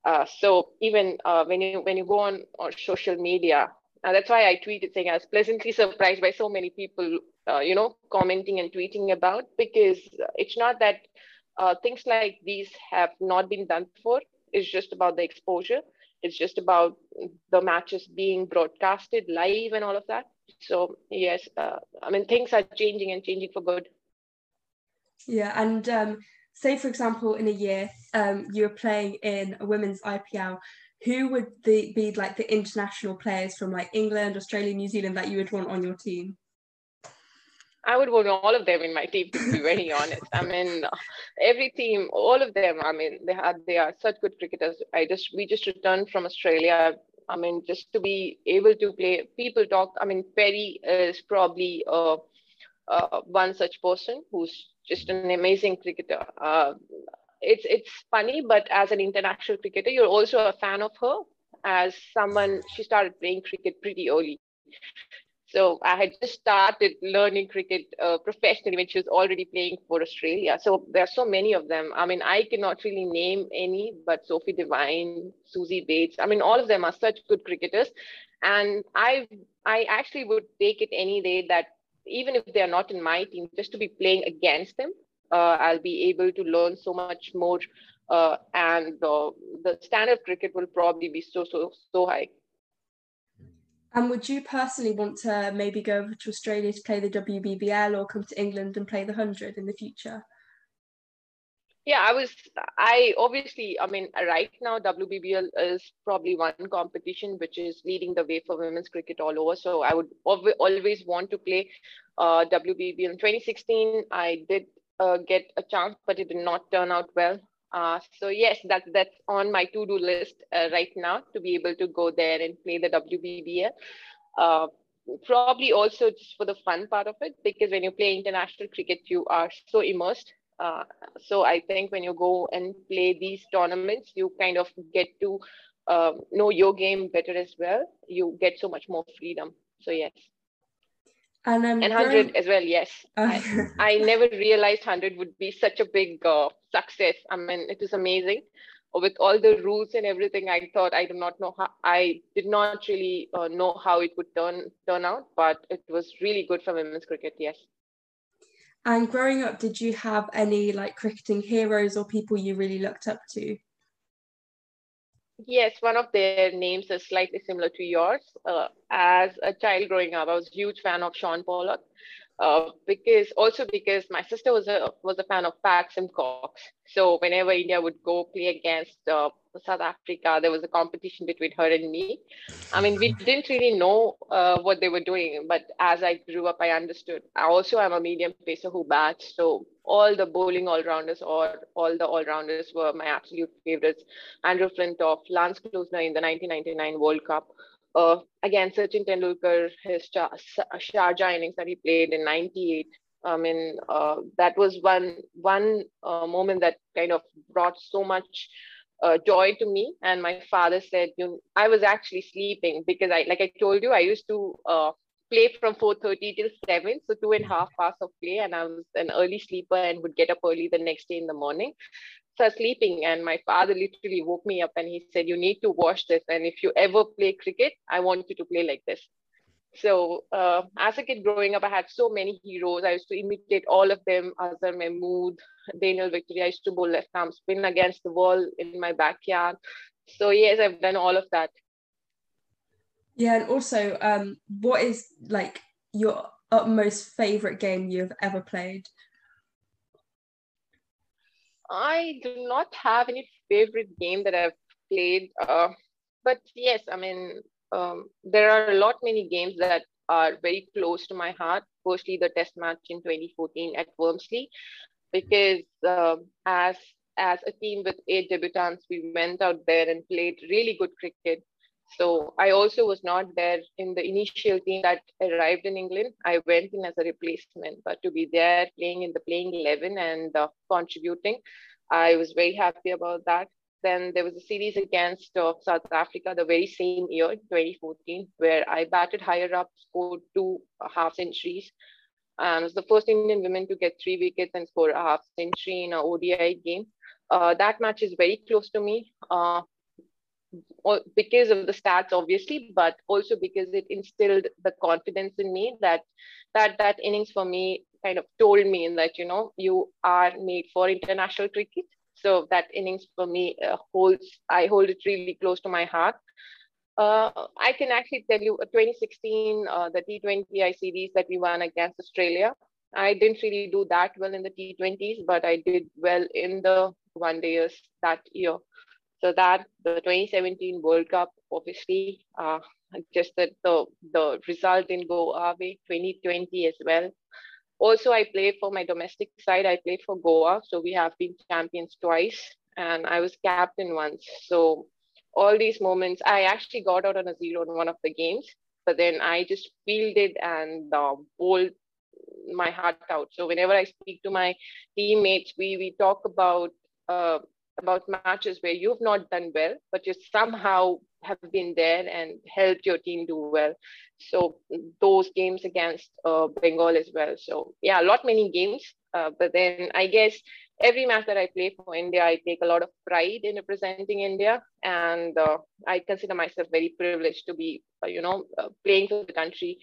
Uh, so even when you when you go on, on social media, uh, that's why I tweeted saying I was pleasantly (laughs) surprised by so many people, uh, you know, commenting and tweeting about because it's not that uh, things like these have not been done before. It's just about the exposure. It's just about the matches being broadcasted live and all of that. So yes, uh, I mean things are changing and changing for good. Yeah, and um, say for example, in a year, um, you're playing in a women's IPL who would the, be like the international players from like England, Australia, New Zealand that you would want on your team? I would want all of them in my team to be very honest. I mean, every team, all of them. I mean, they had they are such good cricketers. I just we just returned from Australia. I mean, just to be able to play. People talk. I mean, Perry is probably uh, uh, one such person who's just an amazing cricketer. Uh, it's it's funny, but as an international cricketer, you're also a fan of her. As someone, she started playing cricket pretty early. So I had just started learning cricket uh, professionally when she was already playing for Australia. So there are so many of them. I mean, I cannot really name any, but Sophie Devine, Suzie Bates. I mean, all of them are such good cricketers, and I I actually would take it any day that even if they are not in my team, just to be playing against them uh, I'll be able to learn so much more. Uh, and uh, the standard of cricket will probably be so, so, so high. And would you personally want to maybe go over to Australia to play the WBBL or come to England and play the 100 in the future? Yeah, I was, I obviously, I mean, right now, WBBL is probably one competition which is leading the way for women's cricket all over. So I would always want to play uh, WBBL. In 2016, I did uh, get a chance, but it did not turn out well. Uh, so yes, that, that's on my to-do list uh, right now to be able to go there and play the WBBL. Uh, probably also just for the fun part of it, because when you play international cricket, you are so immersed. Uh, so I think when you go and play these tournaments, you kind of get to um, know your game better as well. You get so much more freedom. So yes. And, um, and 100 as well, yes. I, (laughs) I never realized 100 would be such a big uh, success. I mean, it was amazing. With all the rules and everything, I thought I do not know how, I did not really uh, know how it would turn turn out, but it was really good for women's cricket, yes. And growing up, did you have any like cricketing heroes or people you really looked up to? Yes, one of their names is slightly similar to yours. Uh, as a child growing up, I was a huge fan of Shaun Pollock. Uh, because also because my sister was a was a fan of Pat Symcox. So whenever India would go play against uh, South Africa, there was a competition between her and me. I mean, we (laughs) didn't really know uh, what they were doing, but as I grew up, I understood. I also am a medium pacer who bats, so all the bowling all-rounders or all the all-rounders were my absolute favorites. Andrew Flintoff, Lance Klusener in the 1999 World Cup. Uh, again, Sachin Tendulkar, his Sharjah innings that he played in 98. I mean, uh, that was one one uh, moment that kind of brought so much uh, joy to me. And my father said, "You, I was actually sleeping because I, like I told you, I used to uh, play from 4:30 till 7, so two and a half hours of play, and I was an early sleeper and would get up early the next day in the morning. Was sleeping, and my father literally woke me up and he said, "You need to watch this, and if you ever play cricket, I want you to play like this." So uh, as a kid growing up, I had so many heroes. I used to imitate all of them, Azhar Mahmood, Daniel Vettori. I used to bowl left arm spin against the wall in my backyard. So yes, I've done all of that. Yeah, and also, um, what is like your utmost favorite game you've ever played? I do not have any favorite game that I've played, uh, but yes, I mean, um, there are a lot many games that are very close to my heart. Firstly, the test match in 2014 at Wormsley, because um, as as a team with eight debutants, we went out there and played really good cricket. So I also was not there in the initial team that arrived in England. I went in as a replacement, but to be there playing in the playing 11 and uh, contributing, I was very happy about that. Then there was a series against uh, South Africa the very same year, 2014, where I batted higher up, scored two half centuries. And was the first Indian woman to get three wickets and score a half century in an ODI game. Uh, that match is very close to me uh, because of the stats, obviously, but also because it instilled the confidence in me that that that innings for me kind of told me that you know you are made for international cricket so that innings for me uh, holds, I hold it really close to my heart. Uh, I can actually tell you uh, 2016, uh, the T20I series that we won against Australia. I didn't really do that well in the T20s, but I did well in the one days that year. So that the 2017 World Cup, obviously, uh, just that the, the result didn't go our way, 2020 as well. Also, I played for my domestic side. I played for Goa. So we have been champions twice and I was captain once. So all these moments, I actually got out on a zero in one of the games, but then I just fielded and uh, bowled my heart out. So whenever I speak to my teammates, we, we talk about uh, about matches where you've not done well, but you somehow have been there and helped your team do well. So those games against uh, Bengal as well. So yeah, a lot many games. Uh, but then I guess every match that I play for India, I take a lot of pride in representing India, and uh, I consider myself very privileged to be, uh, you know, uh, playing for the country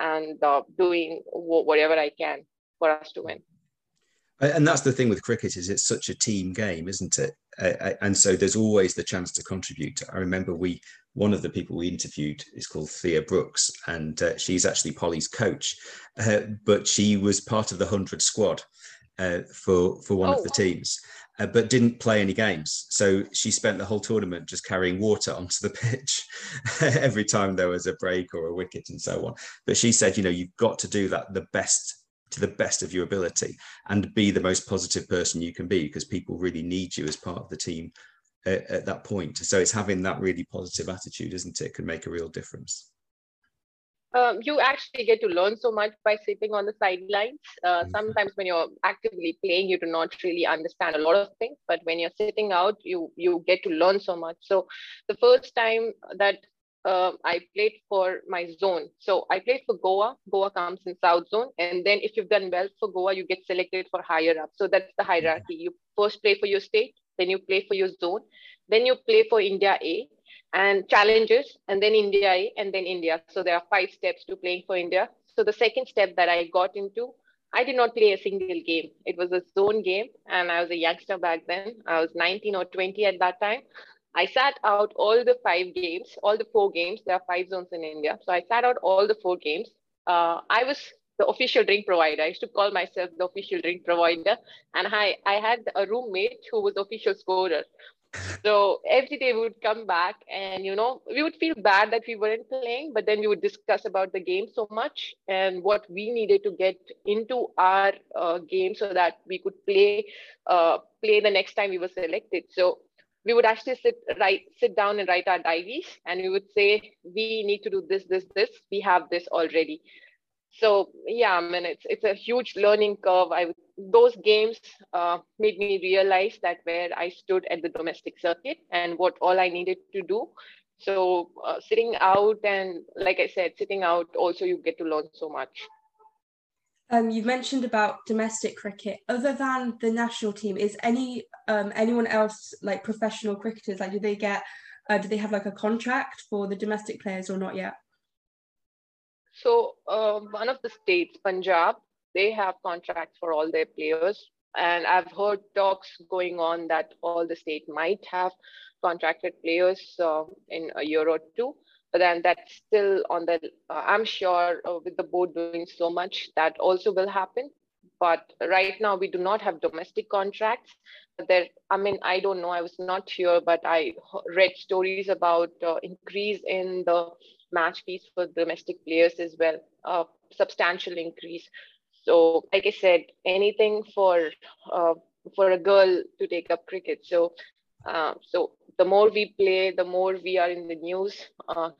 and uh, doing whatever I can for us to win and that's the thing with cricket is it's such a team game isn't it? Uh, and so there's always the chance to contribute. I remember we one of the people we interviewed is called thea brookes and uh, she's actually polly's coach uh, but she was part of the 100 squad uh, for for one oh, of the teams uh, but didn't play any games. So she spent the whole tournament just carrying water (laughs) onto the pitch (laughs) every time there was a break or a wicket and so on. But she said you know you've got to do that the best to the best of your ability and be the most positive person you can be because people really need you as part of the team at, at that point. So it's having that really positive attitude, isn't it? Can make a real difference. Um, you actually get to learn so much by sitting on the sidelines. Uh, mm-hmm. Sometimes when you're actively playing, you do not really understand a lot of things, but when you're sitting out, you you get to learn so much. So the first time that uh, I played for my zone. So I played for Goa. Goa comes in South Zone. And then if you've done well for Goa, you get selected for higher up. So that's the hierarchy. You first play for your state, then you play for your zone, then you play for India A and challenges, and then India A, and then India. So there are five steps to playing for India. So the second step that I got into, I did not play a single game. It was a zone game, and I was a youngster back then. I was 19 or 20 at that time. I sat out all the five games, all the four games. There are five zones in India. So I sat out all the four games. Uh, I was the official drink provider. I used to call myself the official drink provider. And I, I had a roommate who was the official scorer. So every day we would come back and, you know, we would feel bad that we weren't playing, but then we would discuss about the game so much and what we needed to get into our uh, game so that we could play, uh, play the next time we were selected. So we would actually sit write sit down and write our diaries and we would say we need to do this this this we have this already so yeah i mean it's it's a huge learning curve i those games uh, made me realize that where I stood at the domestic circuit and what all I needed to do. So uh, sitting out and like I said, sitting out also you get to learn so much. Um, you've mentioned about domestic cricket. Other than the national team, is any um, anyone else like professional cricketers? Like, do they get? Uh, do they have like a contract for the domestic players or not yet? So uh, one of the states, Punjab, they have contracts for all their players, and I've heard talks going on that all the state might have contracted players uh, in a year or two then that's still on the uh, i'm sure uh, with the board doing so much that also will happen. But right now we do not have domestic contracts. There i mean i don't know. I was not here but i read stories about uh, increase in the match fees for domestic players as well uh, substantial increase. So like i said anything for uh, for a girl to take up cricket. So uh, so the more we play, the more we are in the news. Uh,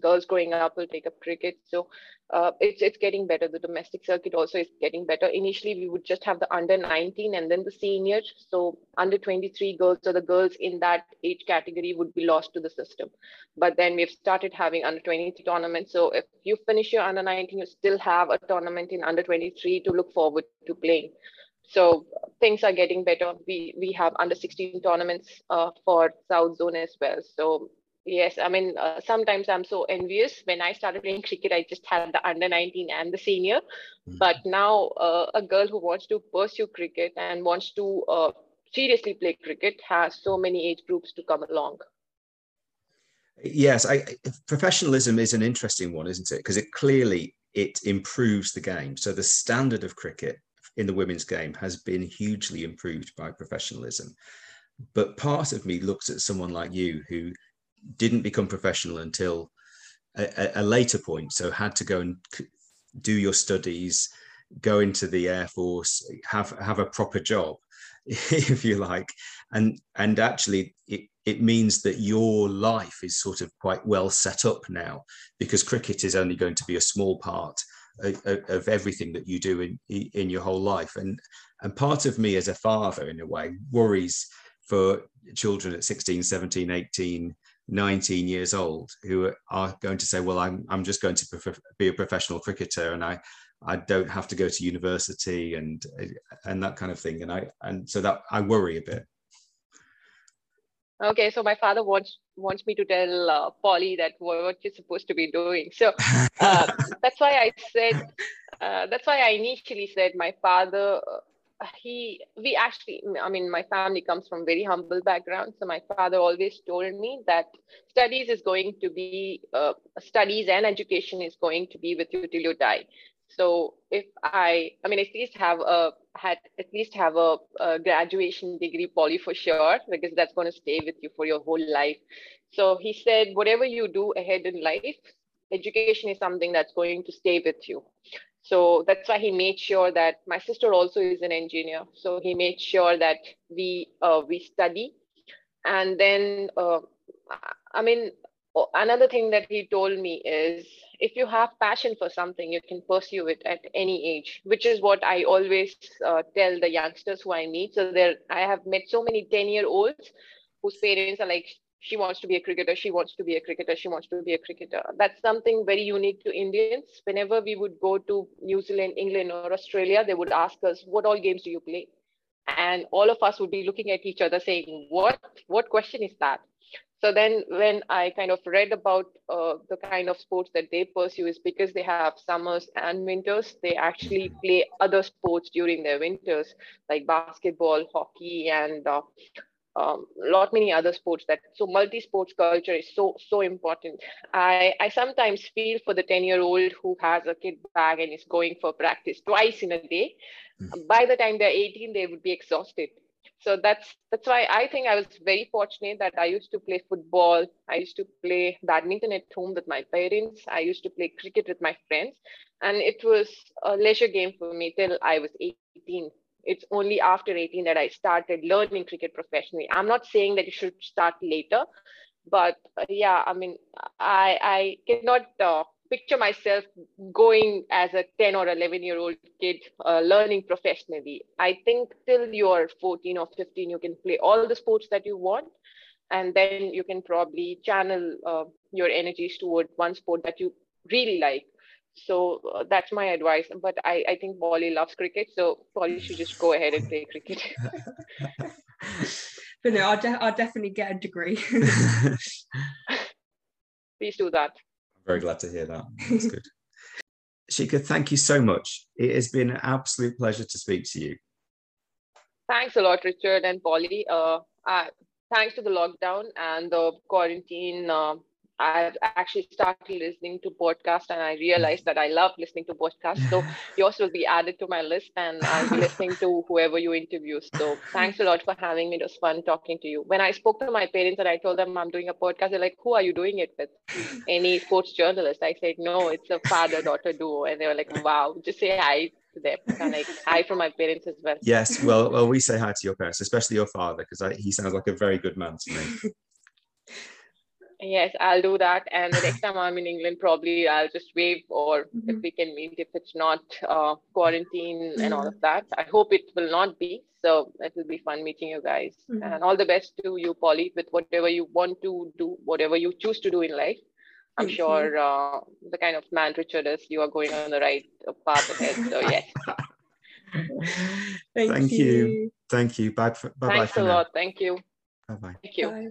girls growing up will take up cricket. So uh, it's it's getting better. The domestic circuit also is getting better. Initially, we would just have the under 19 and then the seniors. So under 23 girls, so the girls in that age category would be lost to the system. But then we've started having under 23 tournaments. So if you finish your under 19, you still have a tournament in under 23 to look forward to playing so things are getting better. We we have under 16 tournaments uh, for south zone as well. So yes i mean uh, sometimes i'm so envious. When i started playing cricket i just had the under 19 and the senior. Mm-hmm. but now uh, a girl who wants to pursue cricket and wants to uh, seriously play cricket has so many age groups to come along. Yes I, professionalism is an interesting one isn't it? Because it clearly it improves the game. So the standard of cricket in the women's game has been hugely improved by professionalism. But part of me looks at someone like you who didn't become professional until a, a later point, so had to go and do your studies, go into the air force, have have a proper job, (laughs) if you like, and and actually it it means that your life is sort of quite well set up now because cricket is only going to be a small part of everything that you do in in your whole life. And and part of me as a father in a way worries for children at 16 17 18 19 years old who are going to say well i'm i'm just going to be a professional cricketer and i i don't have to go to university and and that kind of thing. And i and so that i worry a bit. Okay so my father wants wants me to tell uh, polly that what you're supposed to be doing. So (laughs) uh, that's why i said uh, that's why i initially said my father uh, he we actually i mean my family comes from very humble background. So my father always told me that studies is going to be uh, studies and education is going to be with you till you die so if I, I mean, at least have a had at least have a, a graduation degree, poly for sure, because that's going to stay with you for your whole life. So he said, whatever you do ahead in life, education is something that's going to stay with you. So that's why he made sure that my sister also is an engineer. So he made sure that we uh, we study, and then uh, I mean another thing that he told me is if you have passion for something you can pursue it at any age which is what i always uh, tell the youngsters who i meet. So there i have met so many 10 year olds whose parents are like she wants to be a cricketer she wants to be a cricketer she wants to be a cricketer. That's something very unique to indians. Whenever we would go to new zealand england or australia they would ask us what all games do you play? And all of us would be looking at each other saying what? What question is that so then when I kind of read about uh, the kind of sports that they pursue is because they have summers and winters, they actually play other sports during their winters, like basketball, hockey, and a uh, um, lot many other sports that so multi-sports culture is so so important i i sometimes feel for the 10 year old who has a kid bag and is going for practice twice in a day mm-hmm. by the time they're 18 they would be exhausted so that's that's why i think i was very fortunate that i used to play football. I used to play badminton at home with my parents. I used to play cricket with my friends. And it was a leisure game for me till i was 18 it's only after 18 that i started learning cricket professionally. I'm not saying that you should start later but uh, yeah i mean i i cannot uh, picture myself going as a 10 or 11 year old kid uh, learning professionally. I think till you're 14 or 15 you can play all the sports that you want and then you can probably channel uh, your energies toward one sport that you really like. So uh, that's my advice but I, I think Polly loves cricket so Polly should just go ahead and play cricket. (laughs) But no I'll, de- I'll definitely get a degree. (laughs) Please do that very glad to hear that. That's (laughs) good. Shikha, thank you so much. It has been an absolute pleasure to speak to you. Thanks a lot, Richard and Polly. Uh, uh, thanks to the lockdown and the quarantine, uh, I've actually started listening to podcasts and I realized that I love listening to podcasts. So (laughs) yours will be added to my list and I'll be listening to whoever you interview. So thanks a lot for having me. It was fun talking to you. When I spoke to my parents and I told them I'm doing a podcast, they're like, who are you doing it with? Any sports journalist? I said, no, it's a father-daughter duo. And they were like, wow, just say hi to them. And like hi from my parents as well. Yes, well, well, we say hi to your parents, especially your father, because he sounds like a very good man to me. (laughs) Yes, I'll do that. And the next time I'm in England, probably I'll just wave or Mm-hmm. if we can meet, if it's not uh, quarantine and all of that. I hope it will not be. So it will be fun meeting you guys. Mhm. And all the best to you, Polly, with whatever you want to do, whatever you choose to do in life. I'm Thank sure uh, the kind of man Richard is, you are going on the right path ahead. So (laughs) yes, Thank, Thank you. Thank you. Bye. For, bye. thanks for a now. lot. Thank you. Bye. Bye. Thank you. Bye.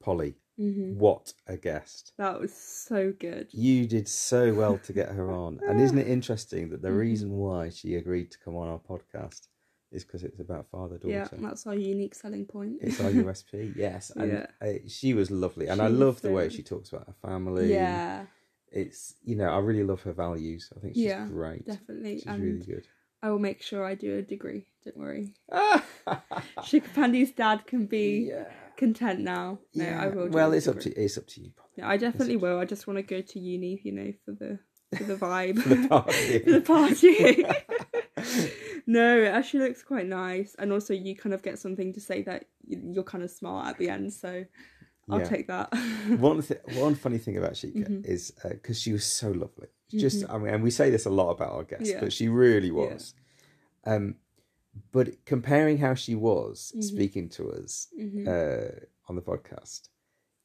Polly, Mhm. what a guest. That was so good. You did so well to get her on. And isn't it (laughs) interesting that the Mhm. reason why she agreed to come on our podcast is because it's about father daughter? Yeah, that's our unique selling point. It's our USP, (laughs) yes. And Yeah. uh, she was lovely. And I love the way she talks about her family. Yeah, It's, you know, I really love her values. I think she's yeah, great. definitely. She's and really good. I will make sure I do a degree. Don't worry. (laughs) Shikha Pandey's dad can be Yeah. Content now. No, I will. Well, it's up to it's up to you. Yeah, I definitely will. I just want to go to uni, you know, for the for the vibe, (laughs) For the party. (laughs) for the party. (laughs) no, it actually looks quite nice, and also you kind of get something to say that you- you're kind of smart at the end. So I'll Yeah. take that. one th- one funny thing about Shikha Mhm. is because she was so lovely. Just Mhm. I mean, and we say this a lot about our guests, Yeah. but she really Yeah. was. Um, but comparing how she was Mhm. speaking to us Mhm. uh, on the podcast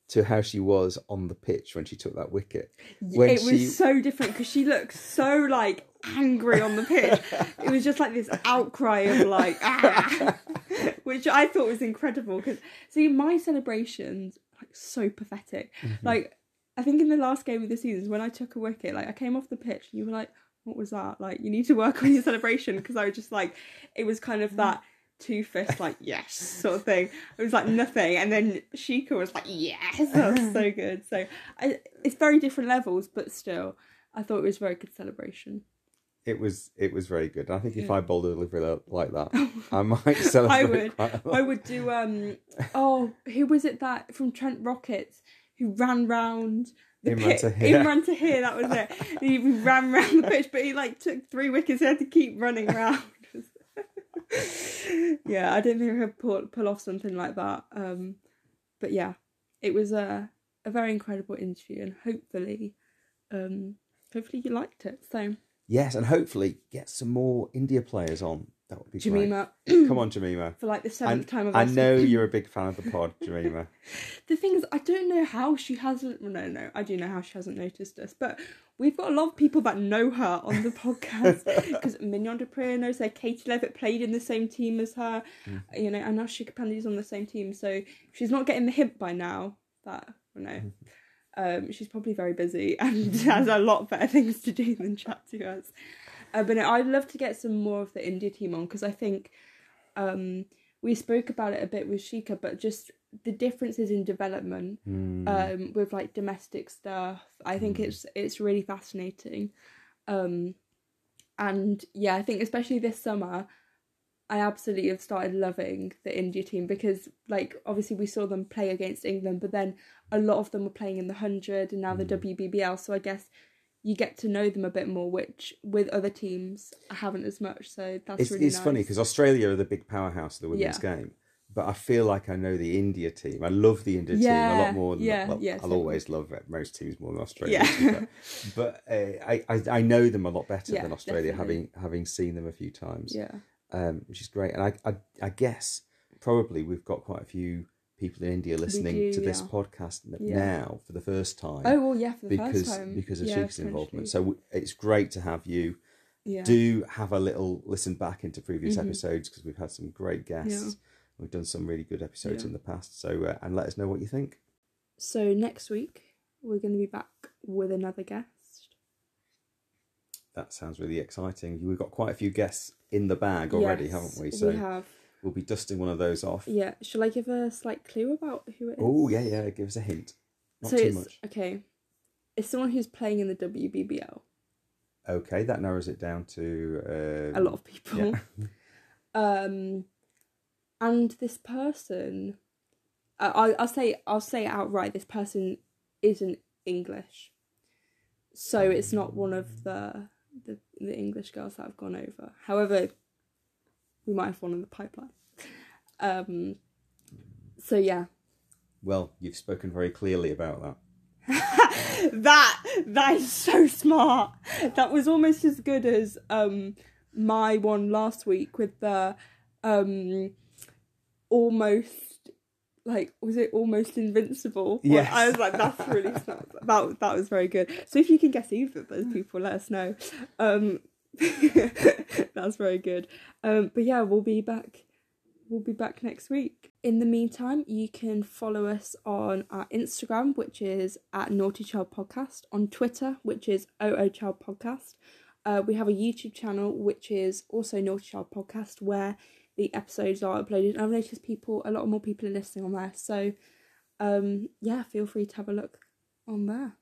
to how she was on the pitch when she took that wicket, when it was she so different because she looked so like angry on the pitch. it was just like this outcry of like ah, (laughs) which I thought was incredible. Because see, my celebrations like so pathetic. Mm-hmm. Like I think in the last game of the season, when I took a wicket, like I came off the pitch and you were like, "What was that?" Like you need to work on your celebration because I was just like, it was kind of that. Two fists, like yes, sort of thing. It was like nothing, and then Shikha was like yes, that was so (laughs) good. So I, it's very different levels, but still, I thought it was a very good celebration. it was it was very good. I think if Yeah. I bowled a delivery like that, (laughs) I might celebrate. I would. quite a lot. I would do. Um. Oh, who was it that from Trent Rockets who ran round the Imran pitch? Tahir. Imran Tahir, that was it. he ran round the pitch, but he like took three wickets. He had to keep running round. (laughs) yeah, I didn't think could pull pull off something like that. Um, but yeah, it was a a very incredible interview, and hopefully, um, hopefully you liked it. So Yes, and hopefully get some more India players on. That would be Jemimah, great. (clears throat) Come on, Jemimah. for like the seventh I, time of I know you're a big fan of the pod, (laughs) Jemimah. The thing is, I don't know how she hasn't. No, no, I do know how she hasn't noticed us, but we've got a lot of people that know her on the podcast (laughs) because Mignon du Preez knows her. Katie Levick played in the same team as her, Mm-hmm. you know, and now Shikha Pandey's on the same team. So she's not getting the hint by now that you know. Mm-hmm. Um, she's probably very busy and (laughs) has a lot better things to do than chat to us. Uh, but no, I'd love to get some more of the India team on because I think um, we spoke about it a bit with Shikha, but just the differences in development Mm. um, with like domestic stuff. I think it's it's really fascinating, um, and yeah, I think especially this summer, I absolutely have started loving the India team because like obviously we saw them play against England, but then a lot of them were playing in the hundred and now the WBBL. So I guess you get to know them a bit more, which with other teams I haven't as much. So that's it's really it's nice. funny because Australia are the big powerhouse of the women's Yeah. game, but I feel like I know the India team. I love the India team a lot more. Than, yeah, well, yeah, I'll always love it, most teams more than Australia. Yeah. (laughs) but uh, I, I I know them a lot better Yeah, than Australia, definitely. having having seen them a few times. Yeah. um, which is great. And I, I, I guess probably we've got quite a few people in India listening do, to this yeah. podcast Yeah. now for the first time. Oh, well, yeah, for the because first time. because of Yeah, Sheik's involvement. So it's great to have you. Yeah. Do have a little listen back into previous Mhm. episodes because we've had some great guests. We've done some really good episodes in the past. So uh, and let us know what you think. So next week we're going to be back with another guest. That sounds really exciting. We've got quite a few guests in the bag already, Yes, haven't we? So we have. We'll be dusting one of those off. Yeah. Shall I give a slight clue about who it is? Oh yeah, yeah. Give us a hint. Not so too it's much. okay. It's someone who's playing in the WBBL. Okay, that narrows it down to um, A lot of people. yeah. (laughs) Um, and this person, I I- I'll say I'll say outright. This person isn't English, so it's not one of the the, the English girls that have gone over. However, we might have one in the pipeline. Um, so yeah, Well, you've spoken very clearly about that. (laughs) that that is so smart. That was almost as good as um my one last week with the um almost like was it almost invincible? Yes. I was like that's really smart. That that was very good. So if you can guess either of those people, let us know. Um (laughs) that's very good. Um but yeah, we'll be back we'll be back next week. In the meantime, you can follow us on our Instagram, which is at Naughty Child Podcast, on Twitter, which is OO Child Podcast. Uh, we have a YouTube channel, which is also Naughty Child Podcast, where the episodes are uploaded. I've noticed people, a lot more people are listening on there. So, um, yeah, feel free to have a look on there.